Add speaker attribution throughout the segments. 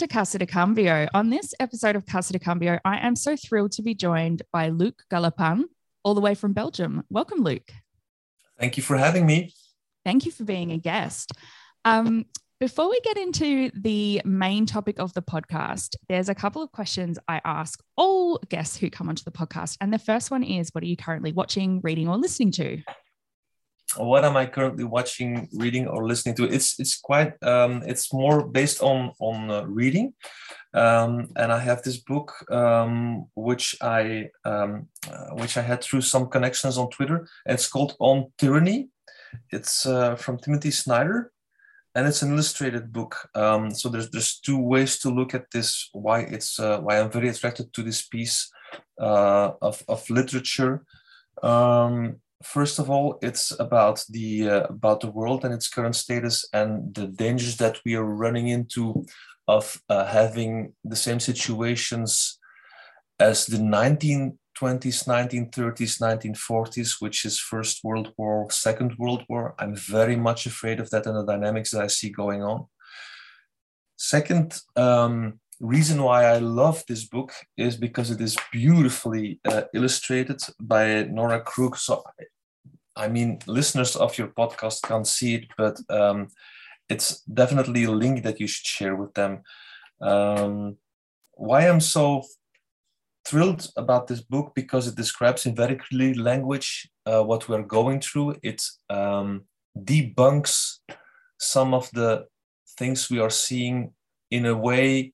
Speaker 1: to Casa de Cambio. On this episode of Casa de Cambio, I am so thrilled to be joined by Luc Galoppin, all the way from Belgium. Welcome, Luc.
Speaker 2: Thank you for having me.
Speaker 1: Thank you for being a guest. Um, before we get into the main topic of the podcast, there's a couple of questions I ask all guests who come onto the podcast. And the first one is What are you currently watching, reading, or listening to?
Speaker 2: What am I currently watching, reading, or listening to? It's it's quite um, it's more based on on uh, reading, um, and I have this book um, which I um, uh, which I had through some connections on Twitter. It's called On Tyranny. It's uh, from Timothy Snyder, and it's an illustrated book. Um, so there's there's two ways to look at this. Why it's uh, why I'm very attracted to this piece uh, of of literature. Um, first of all, it's about the uh, about the world and its current status and the dangers that we are running into of uh, having the same situations as the 1920s, 1930s, 1940s, which is First World War, Second World War. I'm very much afraid of that and the dynamics that I see going on. Second, um, reason why I love this book is because it is beautifully uh, illustrated by Nora Krug. So, I mean, listeners of your podcast can't see it, but um, it's definitely a link that you should share with them. Um, why I'm so thrilled about this book because it describes in very clear language uh, what we're going through. It um, debunks some of the things we are seeing in a way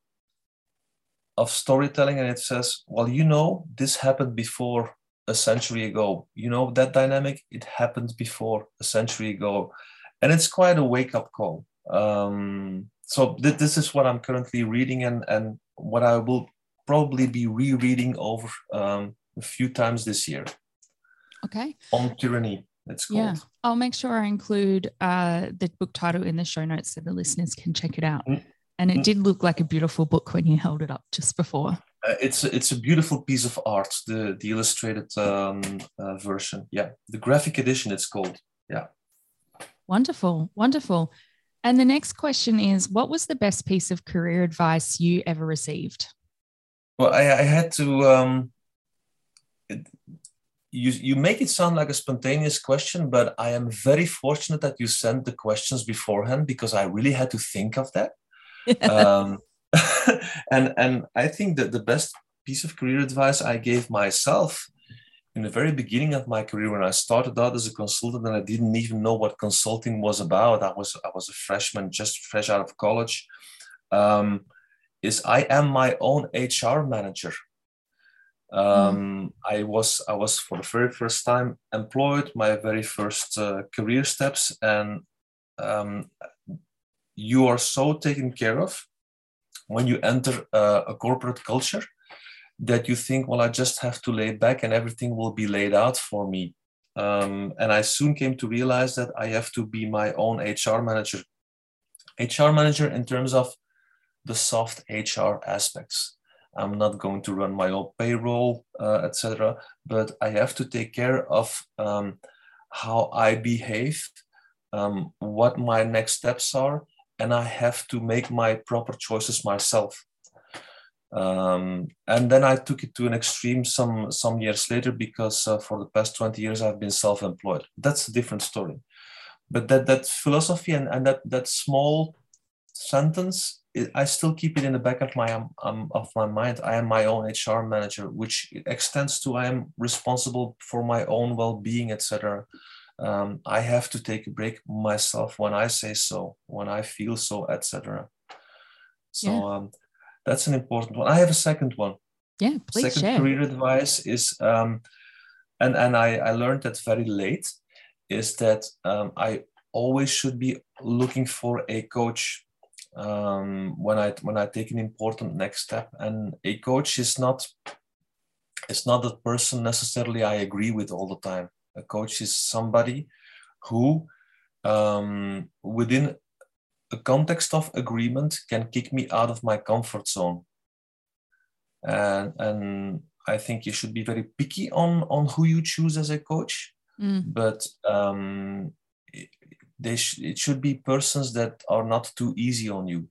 Speaker 2: of storytelling and it says well you know this happened before a century ago. You know that dynamic? It happened before a century ago. And it's quite a wake-up call. Um, so th- this is what i'm currently reading and and what i will probably be rereading over um, a few times this year.
Speaker 1: Okay.
Speaker 2: On tyranny it's called.
Speaker 1: Yeah i'll make sure i include uh, the book title in the show notes so the listeners can check it out. Mm-hmm. And it mm. did look like a beautiful book when you held it up just before.
Speaker 2: Uh, it's it's a beautiful piece of art, the the illustrated um, uh, version. Yeah, the graphic edition. It's called. Yeah.
Speaker 1: Wonderful, wonderful. And the next question is, what was the best piece of career advice you ever received?
Speaker 2: Well, I, I had to. Um, it, you you make it sound like a spontaneous question, but I am very fortunate that you sent the questions beforehand because I really had to think of that um, and and I think that the best piece of career advice I gave myself in the very beginning of my career when I started out as a consultant and I didn't even know what consulting was about. I was I was a freshman, just fresh out of college. Um, is I am my own HR manager. Um, mm. I was I was for the very first time employed, my very first uh, career steps, and um, you are so taken care of when you enter a, a corporate culture that you think, well, I just have to lay back and everything will be laid out for me. Um, and I soon came to realize that I have to be my own HR manager. HR manager in terms of the soft HR aspects. I'm not going to run my own payroll, uh, etc. But I have to take care of um, how I behave, um, what my next steps are, and I have to make my proper choices myself. Um, and then I took it to an extreme some some years later because uh, for the past 20 years I've been self-employed. That's a different story. But that that philosophy and, and that that small sentence, it, I still keep it in the back of my um, um, of my mind. I am my own HR manager, which extends to I am responsible for my own well-being, etc um, I have to take a break myself when I say so, when I feel so, etc. So yeah. um, that's an important one. I have a second one.
Speaker 1: Yeah, please
Speaker 2: Second
Speaker 1: share.
Speaker 2: career advice is, um, and and I I learned that very late, is that um, I always should be looking for a coach um, when I when I take an important next step. And a coach is not is not a person necessarily I agree with all the time. A coach is somebody who, um, within a context of agreement, can kick me out of my comfort zone. And, and I think you should be very picky on, on who you choose as a coach. Mm. But um, it, they sh- it should be persons that are not too easy on you.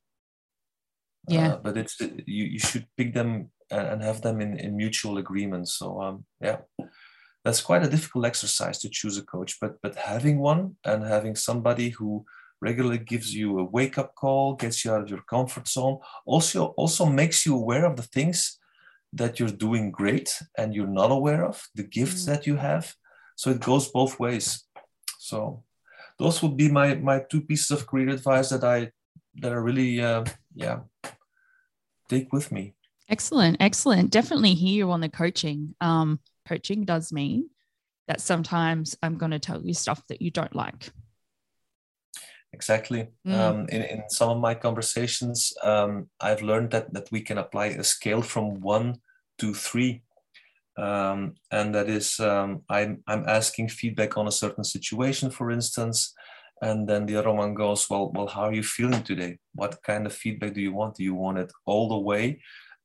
Speaker 1: Yeah.
Speaker 2: Uh, but it's you, you should pick them and have them in, in mutual agreement. So um, yeah, that's quite a difficult exercise to choose a coach. But but having one and having somebody who regularly gives you a wake up call, gets you out of your comfort zone, also also makes you aware of the things that you're doing great and you're not aware of, the gifts mm. that you have. So it goes both ways. So those would be my my two pieces of career advice that I that I really uh, yeah take with me.
Speaker 1: Excellent, excellent. Definitely hear you on the coaching. Um, coaching does mean that sometimes I'm going to tell you stuff that you don't like.
Speaker 2: Exactly. Mm. Um, in, in some of my conversations, um, I've learned that, that we can apply a scale from one to three. Um, and that is, um, I'm, I'm asking feedback on a certain situation, for instance. And then the other one goes, well, well, how are you feeling today? What kind of feedback do you want? Do you want it all the way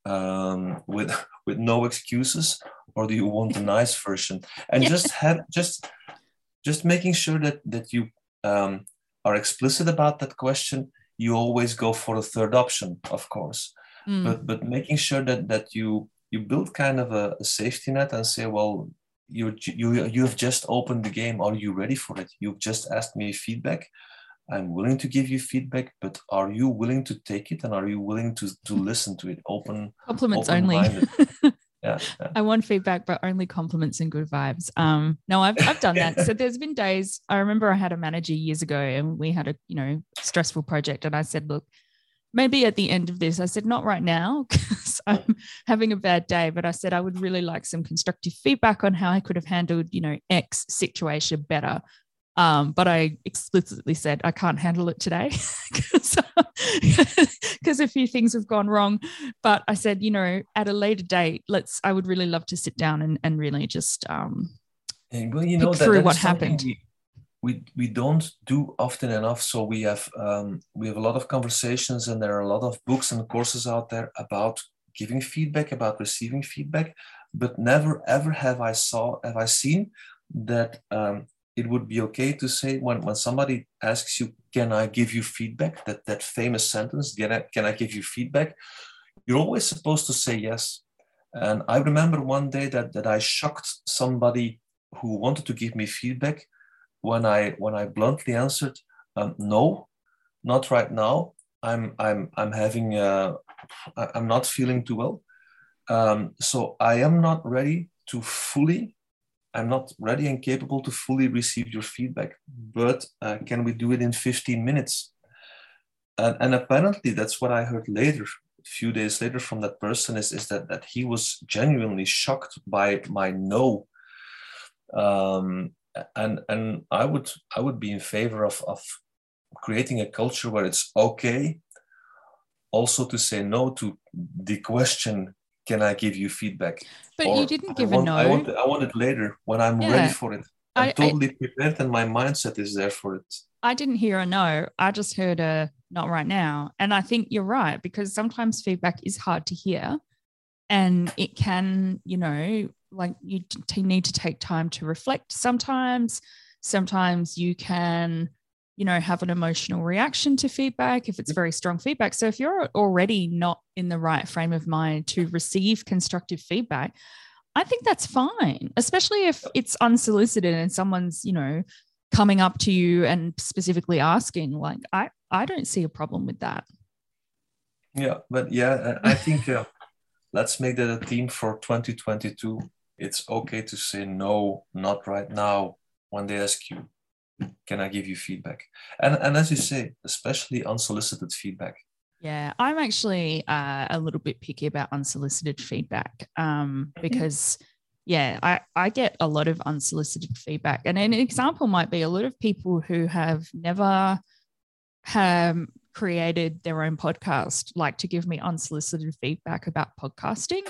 Speaker 2: um, with with no excuses, or do you want a nice version? And just have just just making sure that that you um, are explicit about that question. You always go for the third option, of course, mm. but but making sure that that you you build kind of a, a safety net and say, well, you you you have just opened the game. Are you ready for it? You've just asked me feedback. I'm willing to give you feedback, but are you willing to take it and are you willing to to listen to it? Open
Speaker 1: compliments only. yeah, yeah, I want feedback, but only compliments and good vibes. Um, no, I've I've done that. so there's been days. I remember I had a manager years ago, and we had a you know stressful project, and I said, look, maybe at the end of this, I said, not right now, because I'm having a bad day, but I said I would really like some constructive feedback on how I could have handled, you know, X situation better. Um, but I explicitly said I can't handle it today because a few things have gone wrong. But I said, you know, at a later date, let's. I would really love to sit down and, and really just um,
Speaker 2: and well, you know, that,
Speaker 1: through what happened.
Speaker 2: We, we we don't do often enough. So we have um, we have a lot of conversations, and there are a lot of books and courses out there about giving feedback, about receiving feedback. But never ever have I saw have I seen that um, it would be okay to say when, when somebody asks you, can I give you feedback? That, that famous sentence, can I, can I give you feedback? You're always supposed to say yes. And I remember one day that, that I shocked somebody who wanted to give me feedback when I, when I bluntly answered, um, no, not right now. I'm, I'm, I'm having, uh, I'm not feeling too well. Um, so I am not ready to fully I'm not ready and capable to fully receive your feedback, but uh, can we do it in 15 minutes? And, and, apparently, that's what I heard later, a few days later from that person, is, is that, that he was genuinely shocked by my no. Um, and and I would I would be in favor of, of creating a culture where it's okay also to say no to the question can I give you feedback?
Speaker 1: But or you didn't give
Speaker 2: want,
Speaker 1: a no.
Speaker 2: I want, I want it later when I'm yeah. ready for it. I'm I, totally I, prepared and my mindset is there for it.
Speaker 1: I didn't hear a no. I just heard a not right now. And I think you're right because sometimes feedback is hard to hear and it can, you know, like you t- need to take time to reflect sometimes. Sometimes you can you know, have an emotional reaction to feedback if it's very strong feedback. So if you're already not in the right frame of mind to receive constructive feedback, I think that's fine, especially if it's unsolicited and someone's, you know, coming up to you and specifically asking like I I don't see a problem with that.
Speaker 2: Yeah, but yeah, I think uh, let's make that a theme for 2022. It's okay to say no, not right now when they ask you can I give you feedback? And and as you say, especially unsolicited feedback.
Speaker 1: Yeah, I'm actually uh, a little bit picky about unsolicited feedback um, mm-hmm. because, yeah, I, I get a lot of unsolicited feedback. And an example might be a lot of people who have never have created their own podcast like to give me unsolicited feedback about podcasting.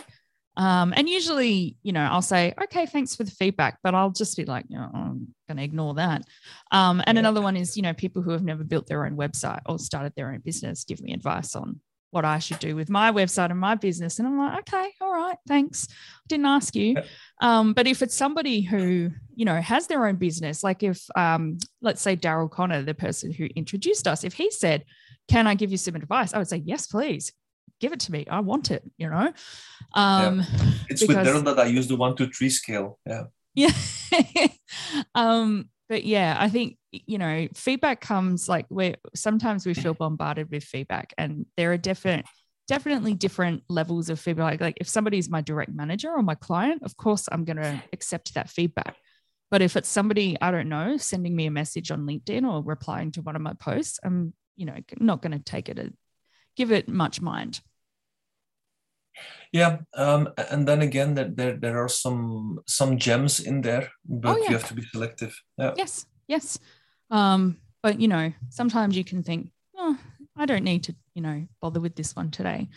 Speaker 1: Um, and usually, you know, I'll say, okay, thanks for the feedback, but I'll just be like, you know, I'm going to ignore that. Um, and yeah. another one is, you know, people who have never built their own website or started their own business give me advice on what I should do with my website and my business. And I'm like, okay, all right, thanks. I didn't ask you. Um, but if it's somebody who, you know, has their own business, like if, um, let's say Daryl Connor, the person who introduced us, if he said, can I give you some advice? I would say, yes, please give it to me. I want it, you know? Um,
Speaker 2: yeah. It's because, with Daryl that I use the one, two, three scale. Yeah.
Speaker 1: Yeah. um, but yeah, I think, you know, feedback comes like where sometimes we feel bombarded with feedback and there are different, definitely different levels of feedback. Like if somebody's my direct manager or my client, of course I'm going to accept that feedback. But if it's somebody I don't know sending me a message on LinkedIn or replying to one of my posts, I'm, you know, not going to take it, give it much mind.
Speaker 2: Yeah, um, and then again, there, there there are some some gems in there, but oh, yeah. you have to be selective. Yeah.
Speaker 1: Yes, yes. Um, but you know, sometimes you can think, oh, I don't need to, you know, bother with this one today.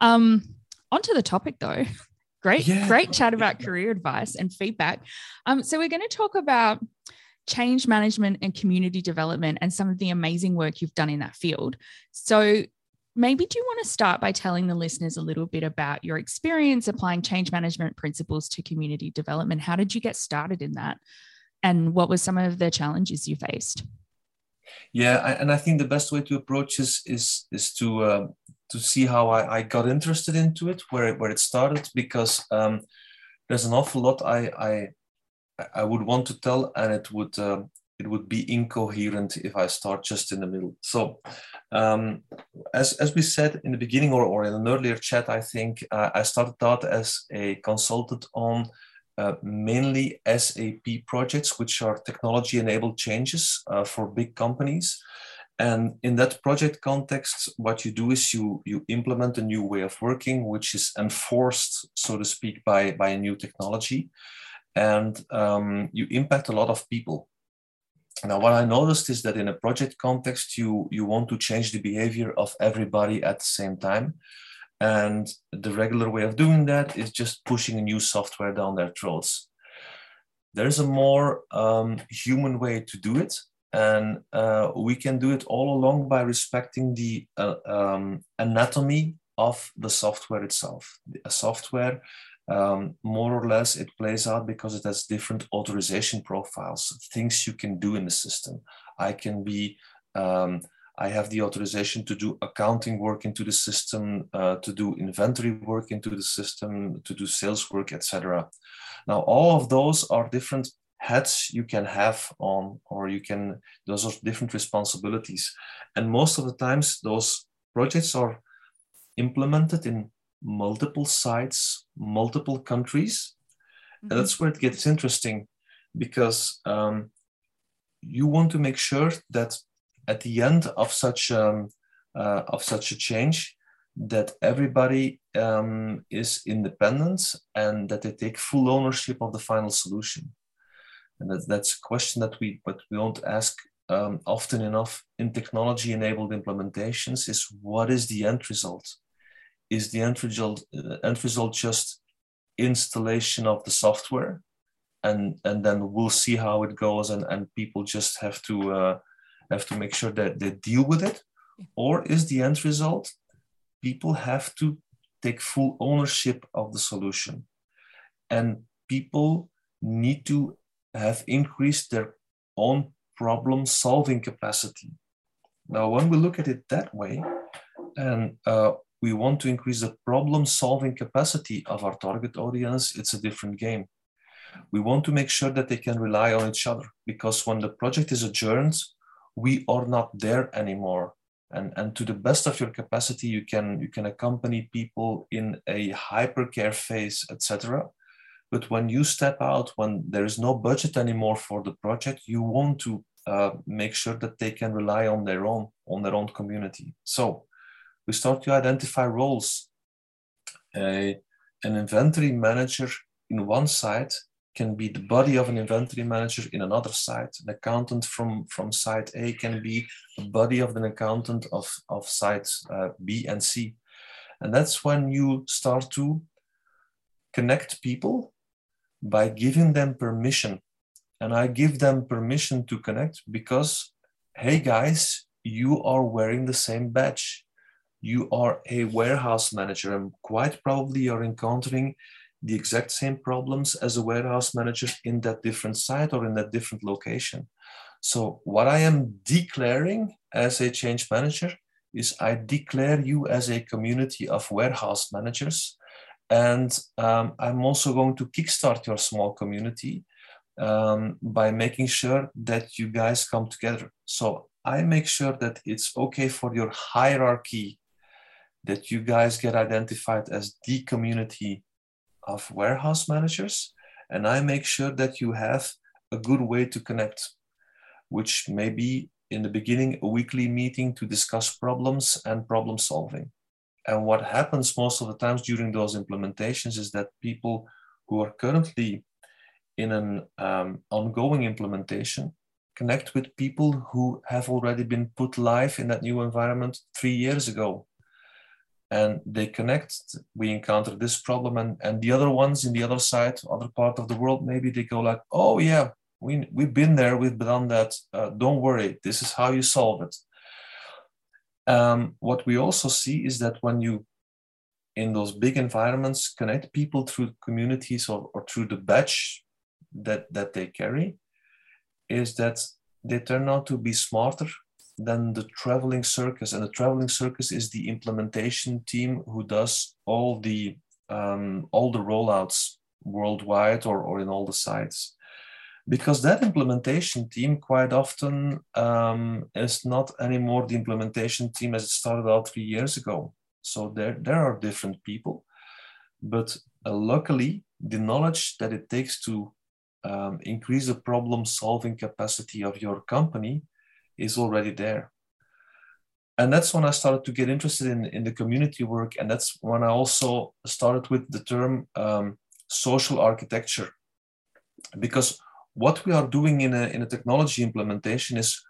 Speaker 1: Um, onto the topic though. Great, yeah. great chat about career advice and feedback. Um, so we're going to talk about change management and community development and some of the amazing work you've done in that field. So maybe do you want to start by telling the listeners a little bit about your experience applying change management principles to community development? How did you get started in that? And what were some of the challenges you faced?
Speaker 2: Yeah, and I think the best way to approach this is is to uh, to see how I, I got interested into it, where it, where it started, because um, there's an awful lot I I I would want to tell, and it would uh, it would be incoherent if I start just in the middle. So, um, as, as we said in the beginning or, or in an earlier chat, I think uh, I started out as a consultant on uh, mainly SAP projects, which are technology enabled changes uh, for big companies. And in that project context, what you do is you, you implement a new way of working, which is enforced, so to speak, by, by a new technology. And um, you impact a lot of people now, what I noticed is that in a project context, you, you want to change the behavior of everybody at the same time. And the regular way of doing that is just pushing a new software down their throats. There's a more um, human way to do it. And uh, we can do it all along by respecting the uh, um, anatomy of the software itself. A software um, more or less it plays out because it has different authorization profiles, things you can do in the system. I can be, um, I have the authorization to do accounting work into the system, uh, to do inventory work into the system, to do sales work, etc. Now, all of those are different hats you can have on, or you can, those are different responsibilities. And most of the times, those projects are implemented in multiple sites, multiple countries. Mm-hmm. And that's where it gets interesting because um, you want to make sure that at the end of such um, uh, of such a change, that everybody um, is independent and that they take full ownership of the final solution. And that, that's a question that we but we don't ask um, often enough in technology-enabled implementations: is what is the end result? Is the end result, end result just installation of the software and and then we'll see how it goes and and people just have to uh, have to make sure that they deal with it. Or is the end result people have to take full ownership of the solution. And people need to have increased their own problem solving capacity. Now when we look at it that way and uh, we want to increase the problem solving capacity of our target audience, it's a different game. We want to make sure that they can rely on each other because when the project is adjourned, we are not there anymore. And, and to the best of your capacity, you can, you can accompany people in a hypercare phase, etc. But when you step out, when there is no budget anymore for the project, you want to uh, make sure that they can rely on their own, on their own community. So we start to identify roles. an inventory manager in one site can be the body of an inventory manager in another site. An accountant from, from site A can be the body of an accountant of, of sites uh, B and C. And that's when you start to connect people by giving them permission. And I give them permission to connect because, hey guys, you are wearing the same badge you are a warehouse manager and quite probably you're encountering the exact same problems as a warehouse manager in that different site or in that different location. So what I am declaring as a change manager is I declare you as a community of warehouse managers. And um, I'm also going to kickstart your small community um, by making sure that you guys come together. So I make sure that it's okay for your hierarchy that you guys get identified as the community of warehouse managers. And I make sure that you have a good way to connect, which may be in the beginning a weekly meeting to discuss problems and problem solving. And what happens most of the times during those implementations is that people who are currently in an um, ongoing implementation connect with people who have already been put live in that new environment three years ago and they connect. We encounter this problem and, and the other ones in the other side other part of the world maybe they go like oh yeah we, we've been there we've done that uh, don't worry this is how you solve it. Um, what we also see is that when you in those big environments connect people through communities or, or through the batch that that they carry is that they turn out to be smarter than the traveling circus. And the traveling circus is the implementation team who does all the um, all the rollouts worldwide or, or in all the sites. Because that implementation team quite often um, is not anymore the implementation team as it started out three years ago. So there there are different people but uh, luckily the knowledge that it takes to um, increase the problem solving capacity of your company is already there. And that's when I started to get interested in, in the community work. And that's when I also started with the term um, social architecture. Because what we are doing in a, in a technology implementation is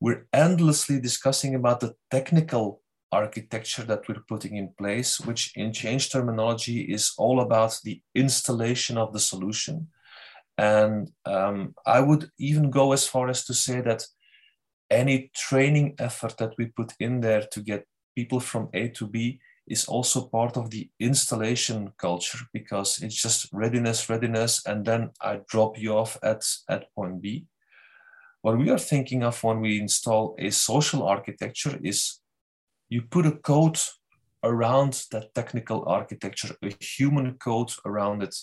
Speaker 2: we're endlessly discussing about the technical architecture that we're putting in place, which in change terminology is all about the installation of the solution. And um, I would even go as far as to say that any training effort that we put in there to get people from A to B is also part of the installation culture because it's just readiness, readiness, and then I drop you off at, at point B. What we are thinking of when we install a social architecture is you put a code around that technical architecture, a human code around it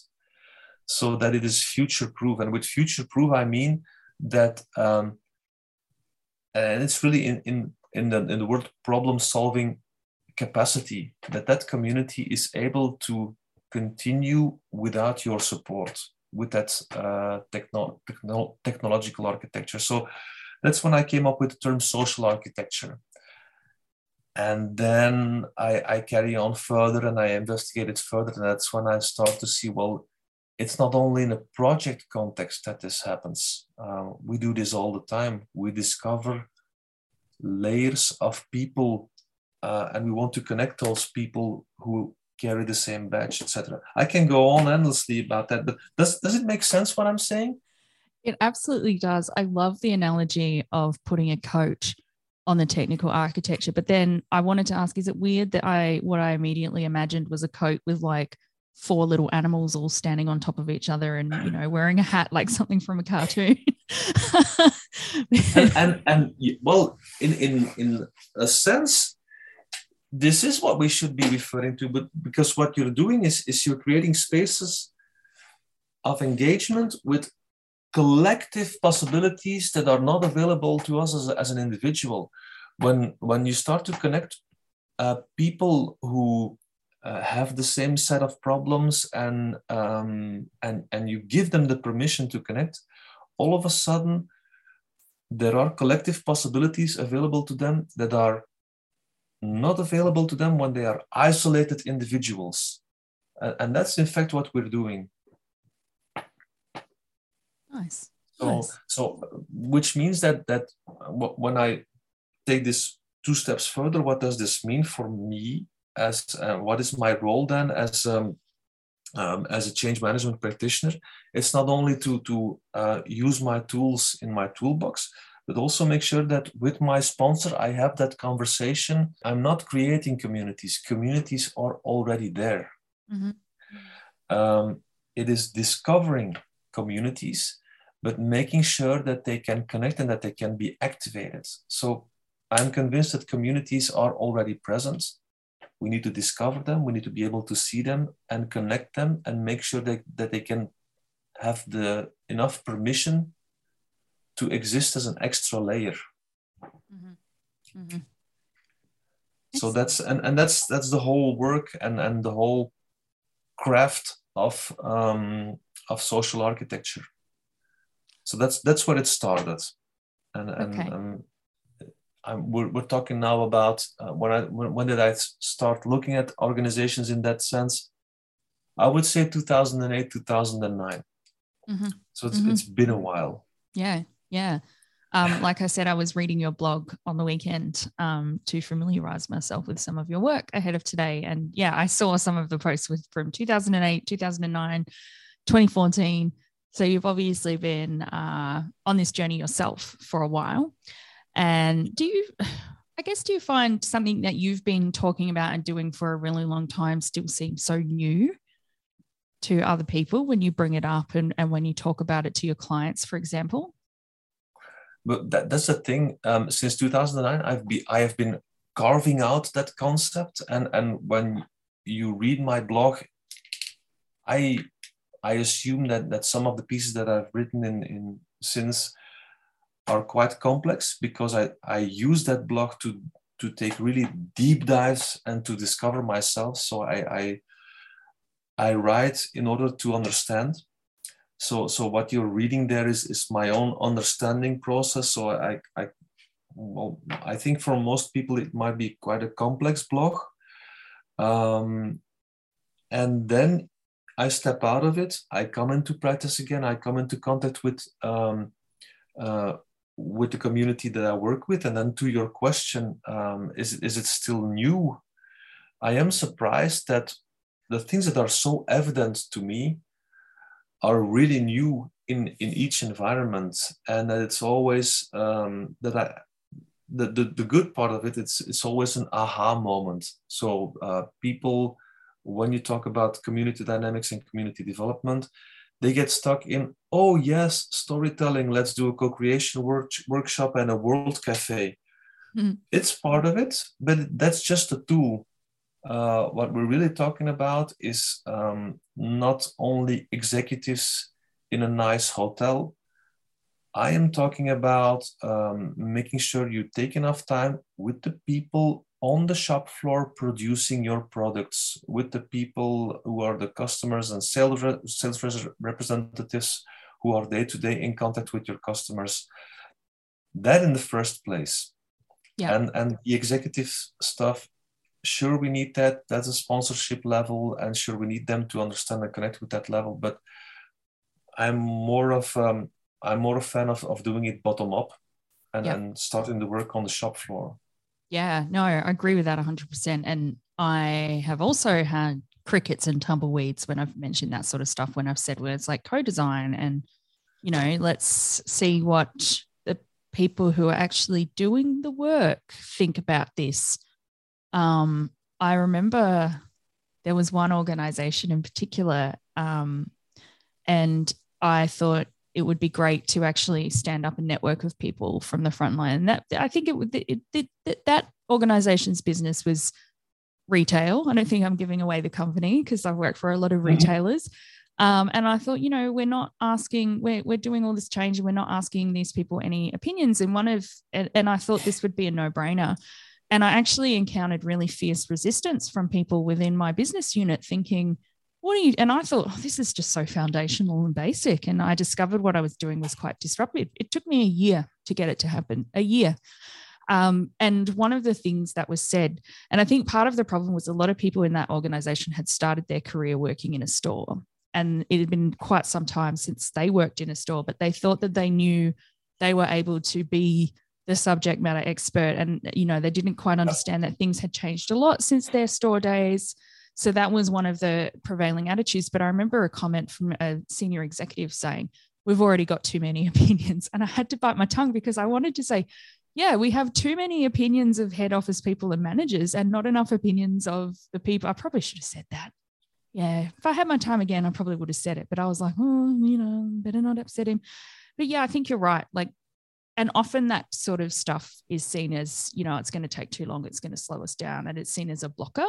Speaker 2: so that it is future proof. And with future proof, I mean that, um, and it's really in, in, in, the, in the word problem solving capacity, that that community is able to continue without your support with that uh, techno, techno, technological architecture. So that's when I came up with the term social architecture. And then I, I carry on further and I investigated further. And that's when I start to see, well, it's not only in a project context that this happens. Uh, we do this all the time. We discover layers of people, uh, and we want to connect those people who carry the same badge, etc. I can go on endlessly about that, but does does it make sense what I'm saying?
Speaker 1: It absolutely does. I love the analogy of putting a coach on the technical architecture, but then I wanted to ask: Is it weird that I what I immediately imagined was a coat with like four little animals all standing on top of each other and you know wearing a hat like something from a cartoon.
Speaker 2: And, and, and well in in in a sense this is what we should be referring to but because what you're doing is is you're creating spaces of engagement with collective possibilities that are not available to us as, as an individual. When when you start to connect uh, people who uh, have the same set of problems and um, and and you give them the permission to connect all of a sudden there are collective possibilities available to them that are not available to them when they are isolated individuals. Uh, and that's in fact what we're doing.
Speaker 1: Nice.
Speaker 2: So
Speaker 1: nice.
Speaker 2: so which means that that when i take this two steps further what does this mean for me as uh, what is my role then as um, um, as a change management practitioner? It's not only to to uh, use my tools in my toolbox but also make sure that with my sponsor i have that conversation. I'm not creating communities. Communities are already there. Mm-hmm. um, it is discovering communities but making sure that they can connect and that they can be activated. So I'm convinced that communities are already present. We need to discover them. We need to be able to see them and connect them and make sure that, that they can have the enough permission to exist as an extra layer. Mm-hmm. Mm-hmm. So that's and, and that's that's the whole work and, and the whole craft of um, of social architecture. So that's that's where it started, and and, okay. and I'm, we're, we're talking now about uh, when I when, when did I start looking at organizations in that sense? I would say 2008 2009. Mm-hmm. So it's mm-hmm. it's been a while.
Speaker 1: Yeah, yeah. Um, like I said, I was reading your blog on the weekend um, to familiarize myself with some of your work ahead of today. And yeah, I saw some of the posts with, from 2008, 2009, 2014. So you've obviously been uh, on this journey yourself for a while. And do you, I guess, do you find something that you've been talking about and doing for a really long time still seems so new to other people when you bring it up and, and when you talk about it to your clients, for example?
Speaker 2: But that, that's the thing. Um, since 2009, I've be I have been carving out that concept, and and when you read my blog, I I assume that that some of the pieces that I've written in in since are quite complex because I, I use that blog to to take really deep dives and to discover myself. So I, I I write in order to understand. So so what you're reading there is is my own understanding process. So I I well I think for most people it might be quite a complex blog. Um, and then I step out of it. I come into practice again. I come into contact with um, uh, with the community that I work with. And then to your question, um, is, is it still new? I am surprised that the things that are so evident to me are really new in, in each environment. And that it's always um, that I, the, the, the good part of it, it's, it's always an aha moment. So uh, people, when you talk about community dynamics and community development, they get stuck in oh yes storytelling. Let's do a co-creation work, workshop and a world cafe. Mm. it's part of it but that's just a tool. Uh, what we're really talking about is um, not only executives in a nice hotel. I am talking about um, making sure you take enough time with the people on the shop floor producing your products with the people who are the customers and sales, re- sales representatives who are day to day in contact with your customers. That in the first place. Yeah. And, and the executive stuff, sure, we need that. That's a sponsorship level, and sure, we need them to understand and connect with that level. But I'm more of um, I'm more a fan of, of doing it bottom up and, yeah. and starting the work on the shop floor.
Speaker 1: Yeah, no, I agree with that 100%. And I have also had crickets and tumbleweeds when I've mentioned that sort of stuff, when I've said words like co design and, you know, let's see what the people who are actually doing the work think about this. Um, I remember there was one organization in particular, um, and I thought it would be great to actually stand up a network of people from the front line. And that I think it would it, it, it, that organization's business was retail. I don't think I'm giving away the company because I've worked for a lot of mm-hmm. retailers. Um, and I thought, you know, we're not asking, we're, we're doing all this change and we're not asking these people any opinions. And one of, and, and I thought this would be a no brainer. And I actually encountered really fierce resistance from people within my business unit thinking, what are you and i thought oh, this is just so foundational and basic. And i discovered what i was doing was quite disruptive. It took me a year to get it to happen a year. Um, and one of the things that was said and i think part of the problem was a lot of people in that organization had started their career working in a store. And it had been quite some time since they worked in a store but they thought that they knew they were able to be the subject matter expert. And you know they didn't quite understand that things had changed a lot since their store days so that was one of the prevailing attitudes. But I remember a comment from a senior executive saying, We've already got too many opinions. And I had to bite my tongue because I wanted to say, yeah, we have too many opinions of head office people and managers and not enough opinions of the people. I probably should have said that. Yeah, if I had my time again, I probably would have said it. But I was like, oh, you know, better not upset him. But yeah, I think you're right. Like and often that sort of stuff is seen as you know it's going to take too long it's going to slow us down and it's seen as a blocker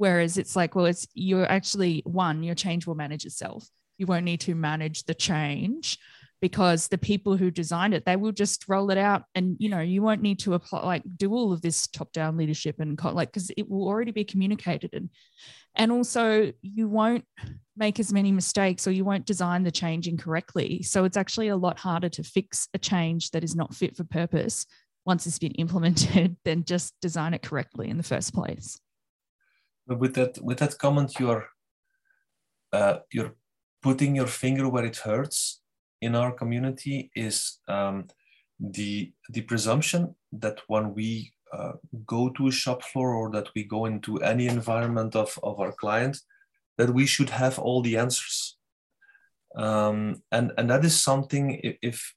Speaker 1: whereas it's like well it's you're actually one your change will manage itself. You won't need to manage the change because the people who designed it they will just roll it out and you know you won't need to apply like do all of this top down leadership and like because it will already be communicated and and also you won't make as many mistakes or you won't design the change incorrectly. So it's actually a lot harder to fix a change that is not fit for purpose once it's been implemented than just design it correctly in the first place
Speaker 2: with that with that comment you're uh, you're putting your finger where it hurts in our community is um, the the presumption that when we uh, go to a shop floor or that we go into any environment of, of our client that we should have all the answers. Um, and and that is something if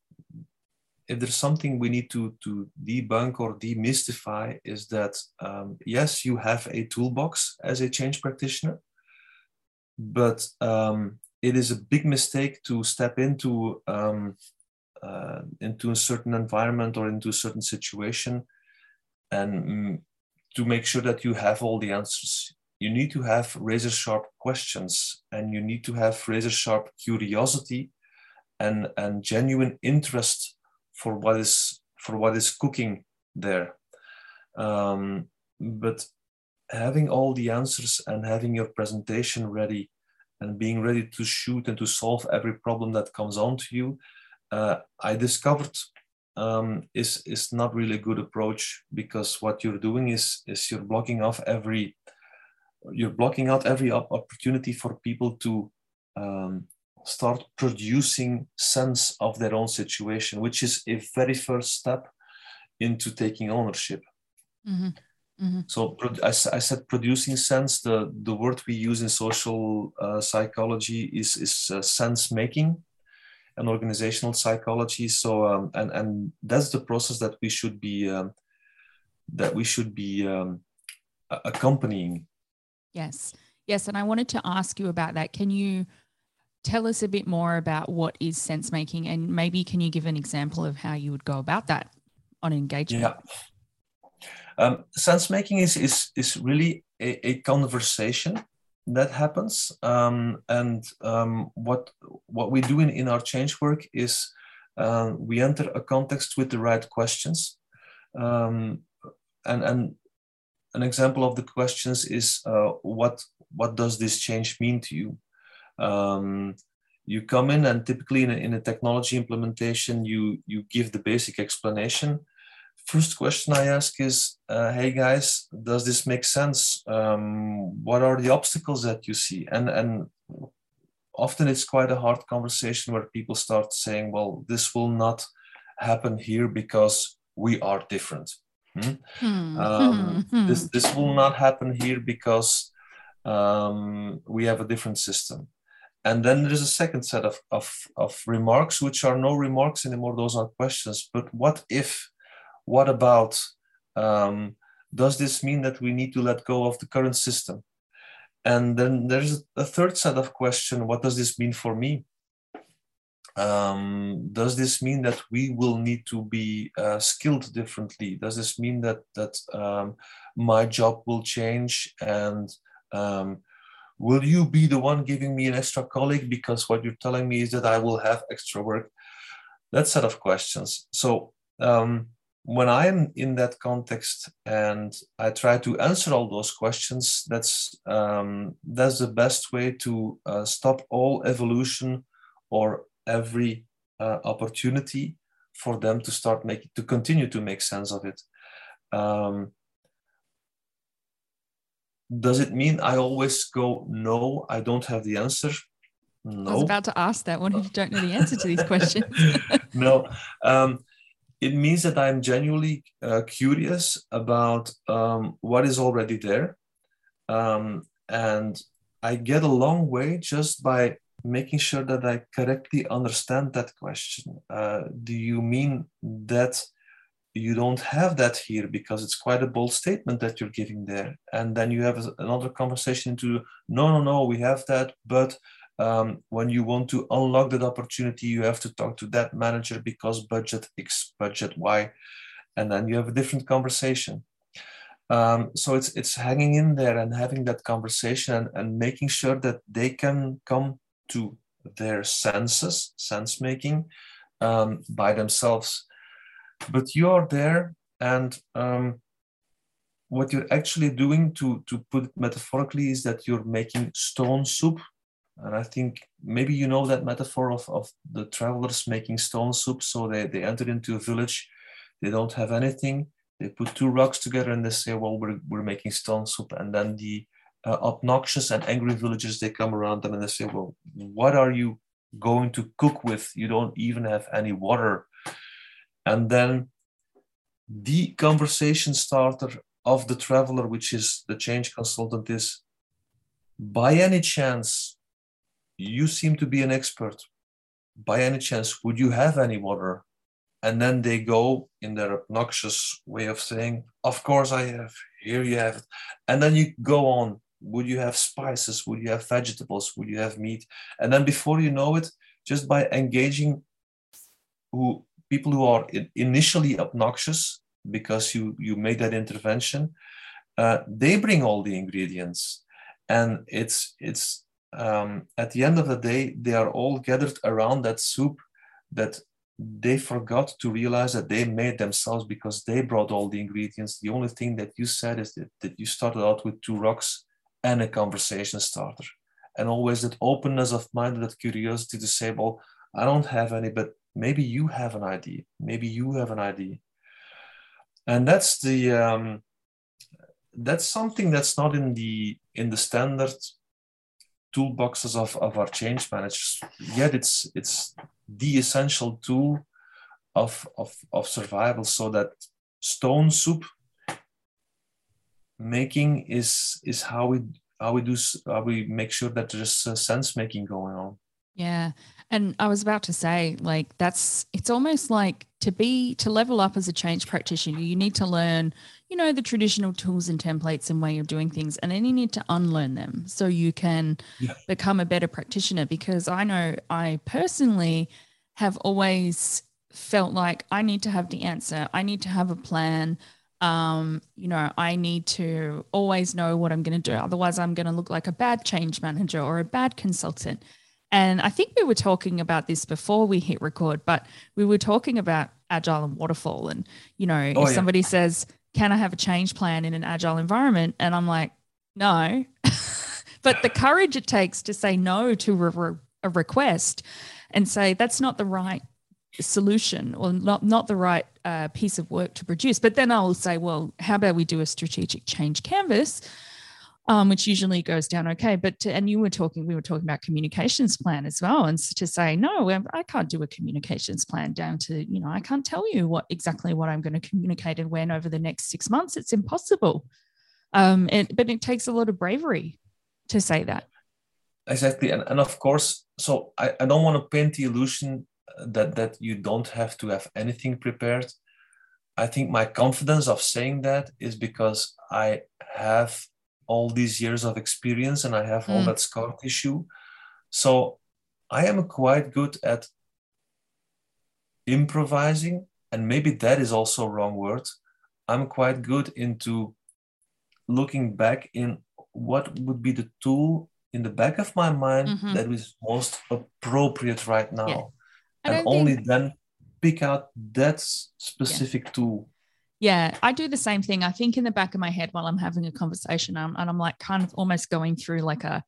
Speaker 2: if there's something we need to to debunk or demystify is that um, yes you have a toolbox as a change practitioner but um, it is a big mistake to step into um, uh, into a certain environment or into a certain situation and mm, to make sure that you have all the answers. You need to have razor sharp questions and you need to have razor sharp curiosity and and genuine interest for what is for what is cooking there. Um, but having all the answers and having your presentation ready and being ready to shoot and to solve every problem that comes on to you, uh, I discovered um, is is not really a good approach because what you're doing is is you're blocking off every you're blocking out every opportunity for people to um, start producing sense of their own situation, which is a very first step into taking ownership. Mm-hmm. Mm-hmm. So I, I, said producing sense. The the word we use in social uh, psychology is is uh, sense making, and organizational psychology. So um, and and that's the process that we should be um, that we should be um, accompanying.
Speaker 1: Yes, yes, and I wanted to ask you about that. Can you? Tell us a bit more about what is sense making, and maybe can you give an example of how you would go about that on engagement?
Speaker 2: Yeah, um, sense making is, is, is really a, a conversation that happens. Um, and um, what, what we do in, in our change work is uh, we enter a context with the right questions. Um, and, and an example of the questions is uh, what, what does this change mean to you? Um, you come in and typically in a, in a technology implementation, you, you give the basic explanation first question I ask is, uh, hey guys, does this make sense? Um, what are the obstacles that you see? And and often it's quite a hard conversation where people start saying, well, this will not happen here because we are different. Hmm? Hmm. Um, hmm. This this will not happen here because um, we have a different system. And then there's a second set of, of, of remarks, which are no remarks anymore. Those are questions. But what if what about um, does this mean that we need to let go of the current system and then there's a third set of question what does this mean for me um, does this mean that we will need to be uh, skilled differently does this mean that that um, my job will change and um, will you be the one giving me an extra colleague? Because what you're telling me is that i will have extra work. That set of questions. So um, when I'm in that context and I try to answer all those questions, that's um, that's the best way to uh, stop all evolution or every uh, opportunity for them to start making to continue to make sense of it. Um, does it mean I always go no? I don't have the answer.
Speaker 1: No. I was about to ask that. What if you don't know the answer to these questions?
Speaker 2: no. Um, it means that I'm genuinely uh, curious about um, what is already there. Um, and I get a long way just by making sure that I correctly understand that question. Uh, do you mean that you don't have that here because it's quite a bold statement that you're giving there? And then you have another conversation into no, no, no, we have that, but Um, when you want to unlock that opportunity, you have to talk to that manager because budget X, budget Y, and then you have a different conversation. Um, so it's it's hanging in there and having that conversation and, and making sure that they can come to their senses, sense making, um, by themselves. But you are there, and um, what you're actually doing, to to put it metaphorically, is that you're making stone soup. And I think maybe you know that metaphor of, of the travelers making stone soup. So they, they enter into a village, they don't have anything, they put two rocks together and they say, well, we're, we're making stone soup. And then the uh, obnoxious and angry villagers, they come around them and they say, well, what are you going to cook with? You don't even have any water. And then the conversation starter of the traveler, which is the change consultant, is by any chance, you seem to be an expert. By any chance, would you have any water? And then they go in their obnoxious way of saying, Of course I have. Here you have it. And then you go on. Would you have spices? Would you have vegetables? Would you have meat? And then before you know it, just by engaging who people who are initially obnoxious because you you made that intervention, uh, they bring all the ingredients, and it's it's um, at the end of the day they are all gathered around that soup that they forgot to realize that they made themselves because they brought all the ingredients. The only thing that you said is that, that you started out with two rocks and a conversation starter. And always that openness of mind, that curiosity to say, well, I don't have any, but maybe you have an idea. Maybe you have an idea. And that's the um, that's something that's not in the in the standard toolboxes of, of our change managers. Yet it's it's the essential tool of, of, of survival so that stone soup making is is how we how we do how we make sure that there's sense making going on
Speaker 1: yeah and i was about to say like that's it's almost like to be to level up as a change practitioner you need to learn you know the traditional tools and templates and way of doing things and then you need to unlearn them so you can yeah. become a better practitioner because i know i personally have always felt like i need to have the answer i need to have a plan um, you know, I need to always know what I'm going to do. Otherwise, I'm going to look like a bad change manager or a bad consultant. And I think we were talking about this before we hit record, but we were talking about agile and waterfall. And, you know, oh, if yeah. somebody says, Can I have a change plan in an agile environment? And I'm like, No. but the courage it takes to say no to a request and say, That's not the right solution or not not the right uh, piece of work to produce. But then I'll say, well, how about we do a strategic change canvas, um, which usually goes down okay. But to, and you were talking, we were talking about communications plan as well, and to say no, I can't do a communications plan down to you know I can't tell you what exactly what I'm going to communicate and when over the next six months. It's impossible. Um, it, but it takes a lot of bravery to say that.
Speaker 2: Exactly, and and of course, so I, I don't want to paint the illusion that that you don't have to have anything prepared i think my confidence of saying that is because i have all these years of experience and i have mm. all that scar tissue so i am quite good at improvising and maybe that is also wrong word i'm quite good into looking back in what would be the tool in the back of my mind mm-hmm. that is most appropriate right now yeah and only think... then pick out that specific yeah. tool
Speaker 1: yeah i do the same thing. I think in the back of my head while i'm having a conversation um, and i'm like kind of almost going through like a,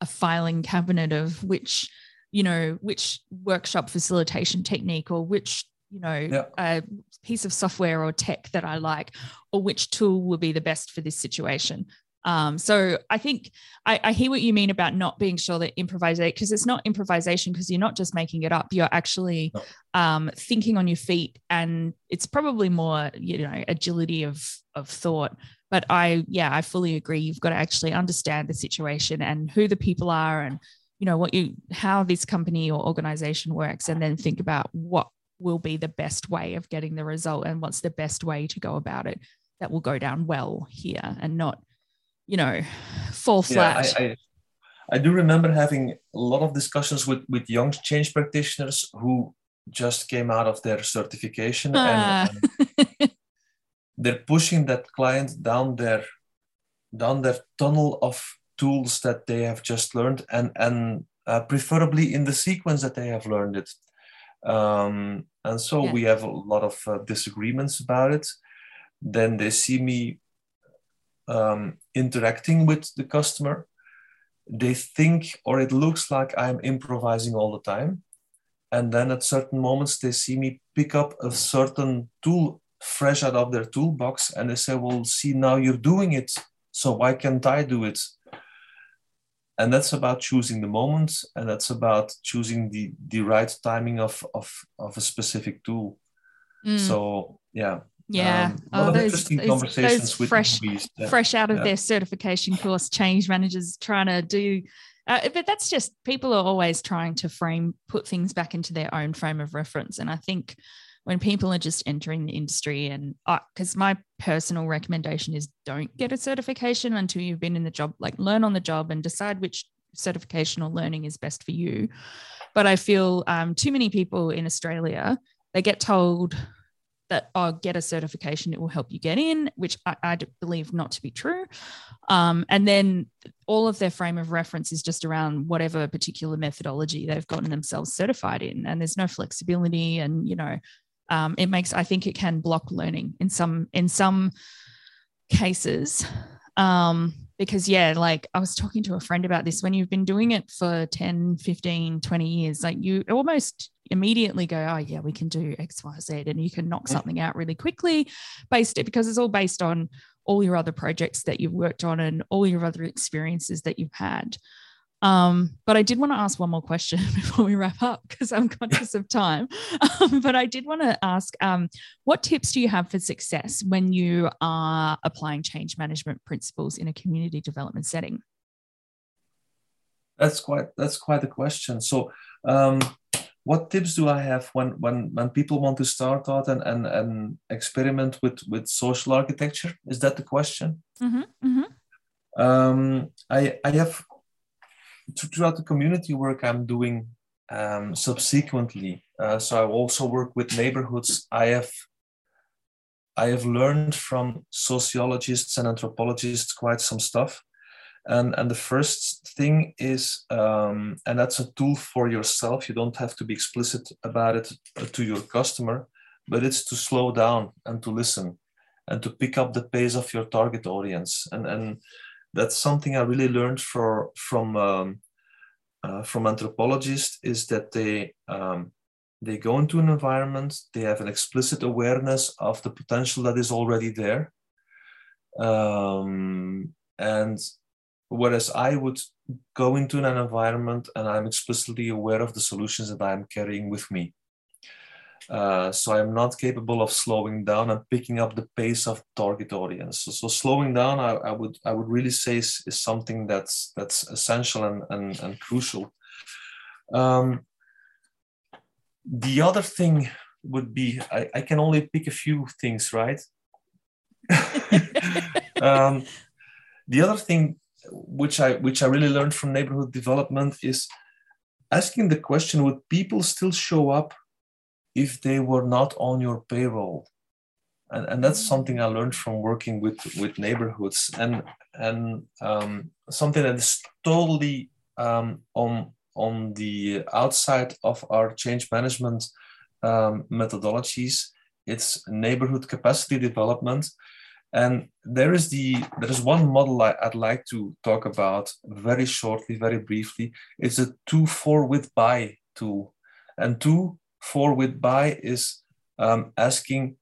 Speaker 1: a filing cabinet of which you know which workshop facilitation technique or which you know a piece of software or tech that i like or which tool will be the best for this situation um, so I think I, I, hear what you mean about not being sure that improvisation, because it's not improvisation, because you're not just making it up, you're actually no. um, thinking on your feet, and it's probably more, you know, agility of of thought. But I, yeah, I fully agree. You've got to actually understand the situation and who the people are, and you know what you, how this company or organization works, and then think about what will be the best way of getting the result and what's the best way to go about it that will go down well here and not you know, fall flat.
Speaker 2: Yeah, I, I do remember having a lot of discussions with with young change practitioners who just came out of their certification
Speaker 1: Ah.
Speaker 2: and, and they're pushing that client down their down their tunnel of tools that they have just learned and and uh, preferably in the sequence that they have learned it um, and so
Speaker 1: Yeah.
Speaker 2: we have a lot of uh, disagreements about it then they see me um, interacting with the customer. They think or it looks like i'm improvising all the time. And then at certain moments they see me pick up a certain tool fresh out of their toolbox and they say well see now you're doing it so why can't i do it? And that's about choosing the moment and that's about choosing the the right timing of of, of a specific tool.
Speaker 1: Mm,
Speaker 2: so yeah
Speaker 1: yeah.
Speaker 2: um,
Speaker 1: oh, those,
Speaker 2: interesting
Speaker 1: those,
Speaker 2: conversations
Speaker 1: those
Speaker 2: with
Speaker 1: fresh.
Speaker 2: Yeah.
Speaker 1: fresh out of
Speaker 2: Yeah.
Speaker 1: their certification course, change managers trying to do. Uh, but that's just people are always trying to frame, put things back into their own frame of reference. And I think when people are just entering the industry, and because my personal recommendation is don't get a certification until you've been in the job, like learn on the job and decide which certification or learning is best for you. But I feel um, too many people in Australia, they get told that oh get a certification it will help you get in which I believe not to be true. Um, and then all of their frame of reference is just around whatever particular methodology they've gotten themselves certified in and there's no flexibility and you know um, it makes i think it can block learning in some in some cases um, because yeah like i was talking to a friend about this when you've been doing it for 10 15 20 years like you almost immediately go oh yeah we can do x y z and you can knock
Speaker 2: Mhm.
Speaker 1: something out really quickly based it because it's all based on all your other projects that you've worked on and all your other experiences that you've had um, but I did want to ask one more question before we wrap up because I'm conscious of time. Um, but I did want to ask um, what tips do you have for success when you are applying change management principles in a community development setting?
Speaker 2: That's quite that's quite a question. So, um, what tips do I have when when when people want to start out and and, and experiment with with social architecture? Is that the question?
Speaker 1: Mm-hmm, mm-hmm.
Speaker 2: Um, I I have throughout the community work I'm doing um, subsequently. Uh, so I also work with neighborhoods. I have I have learned from sociologists and anthropologists quite some stuff. And, and the first thing is, um, and that's a tool for yourself. You don't have to be explicit about it uh, to your customer, but it's to slow down and to listen and to pick up the pace of your target audience. And, and that's something I really learned for, from, um, uh, from anthropologists is that they, um, they go into an environment, they have an explicit awareness of the potential that is already there. Um, and whereas I would go into an environment and I'm explicitly aware of the solutions that I'm carrying with me. Uh, so I'm not capable of slowing down and picking up the pace of target audience. So, so slowing down, I, I, would I would really say is, is something that's that's essential and and, and crucial. Um, the other thing would be I, I can only pick a few things, right? um, the other thing which I which I really learned from neighborhood development is asking the question: Would people still show up if they were not on your payroll? And, and that's something I learned from working with with neighborhoods and and um, something that is totally um, on on the outside of our change management um, methodologies. It's neighborhood capacity development. And there is the there is one model I, would like to talk about very shortly, very briefly. It's a to for with by tool, and to for with by is um, asking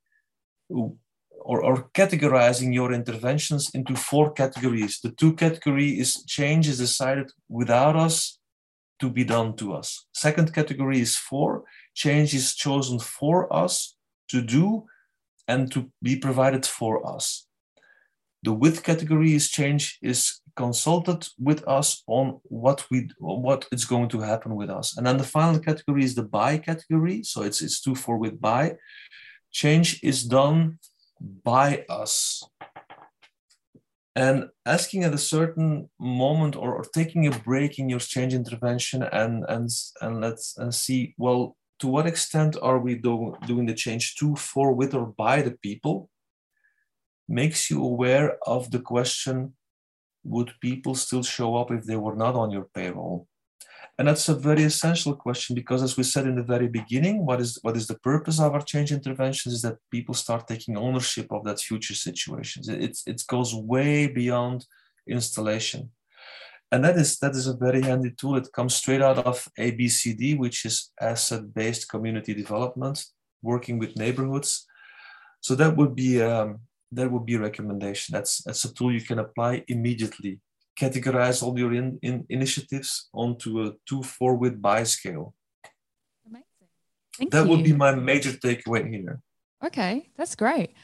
Speaker 2: or, or categorizing your interventions into four categories. The to category is change is decided without us to be done to us. Second category is for change is chosen for us to do and to be provided for us. The with category is change is consulted with us on what we what is going to happen with us. And then the final category is the by category. So it's it's to for with by. Change is done by us. and asking at a certain moment or, or taking a break in your change intervention and and and let's and see well to what extent are we do, doing the change to for with or by the people makes you aware of the question would people still show up if they were not on your payroll? And that's a very essential question because as we said in the very beginning what is what is the purpose of our change interventions is that people start taking ownership of that future situations it, it goes way beyond installation. And that is that is a very handy tool. It comes straight out of abcd which is asset-based community development working with neighborhoods. So that would be um, that would be a recommendation that's that's a tool you can apply immediately categorize all your in, in initiatives onto a to for with by scale. Amazing. Thank that you. would be my major takeaway here.
Speaker 1: Okay, that's great.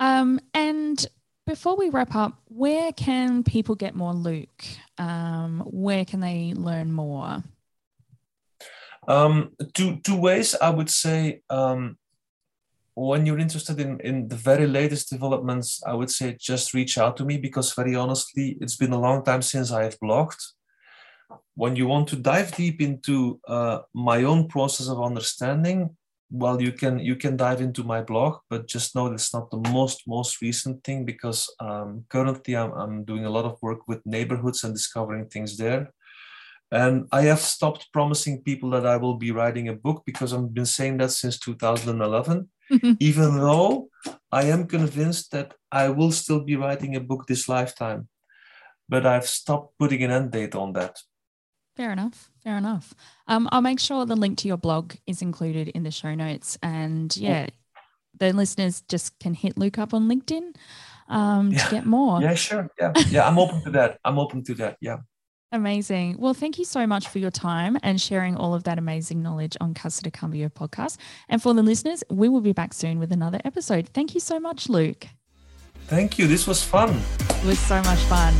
Speaker 1: Um, and before we wrap up, where can people get more Luc? Um, where can they learn more?
Speaker 2: Um, two two ways I would say. Um, when you're interested in, in the very latest developments, I would say just reach out to me because very honestly, it's been a long time since I have blogged. When you want to dive deep into uh, my own process of understanding, well, you can you can dive into my blog, but just know it's not the most most recent thing because um, currently I'm, I'm doing a lot of work with neighborhoods and discovering things there. And I have stopped promising people that I will be writing a book because I've been saying that since 2011. even though I am convinced that I will still be writing a book this lifetime. But I've stopped putting an end date on that.
Speaker 1: Fair enough. Fair enough. Um, I'll make sure the link to your blog is included in the show notes. And yeah, the listeners just can hit Luc up on LinkedIn um, yeah. to get more.
Speaker 2: Yeah, sure. Yeah. Yeah. I'm open to that. I'm open to that. Yeah.
Speaker 1: Amazing. Well, thank you so much for your time and sharing all of that amazing knowledge on Casa de Cambio podcast. And for the listeners, we will be back soon with another episode. Thank you so much, Luc.
Speaker 2: Thank you. This was fun.
Speaker 1: It was so much fun.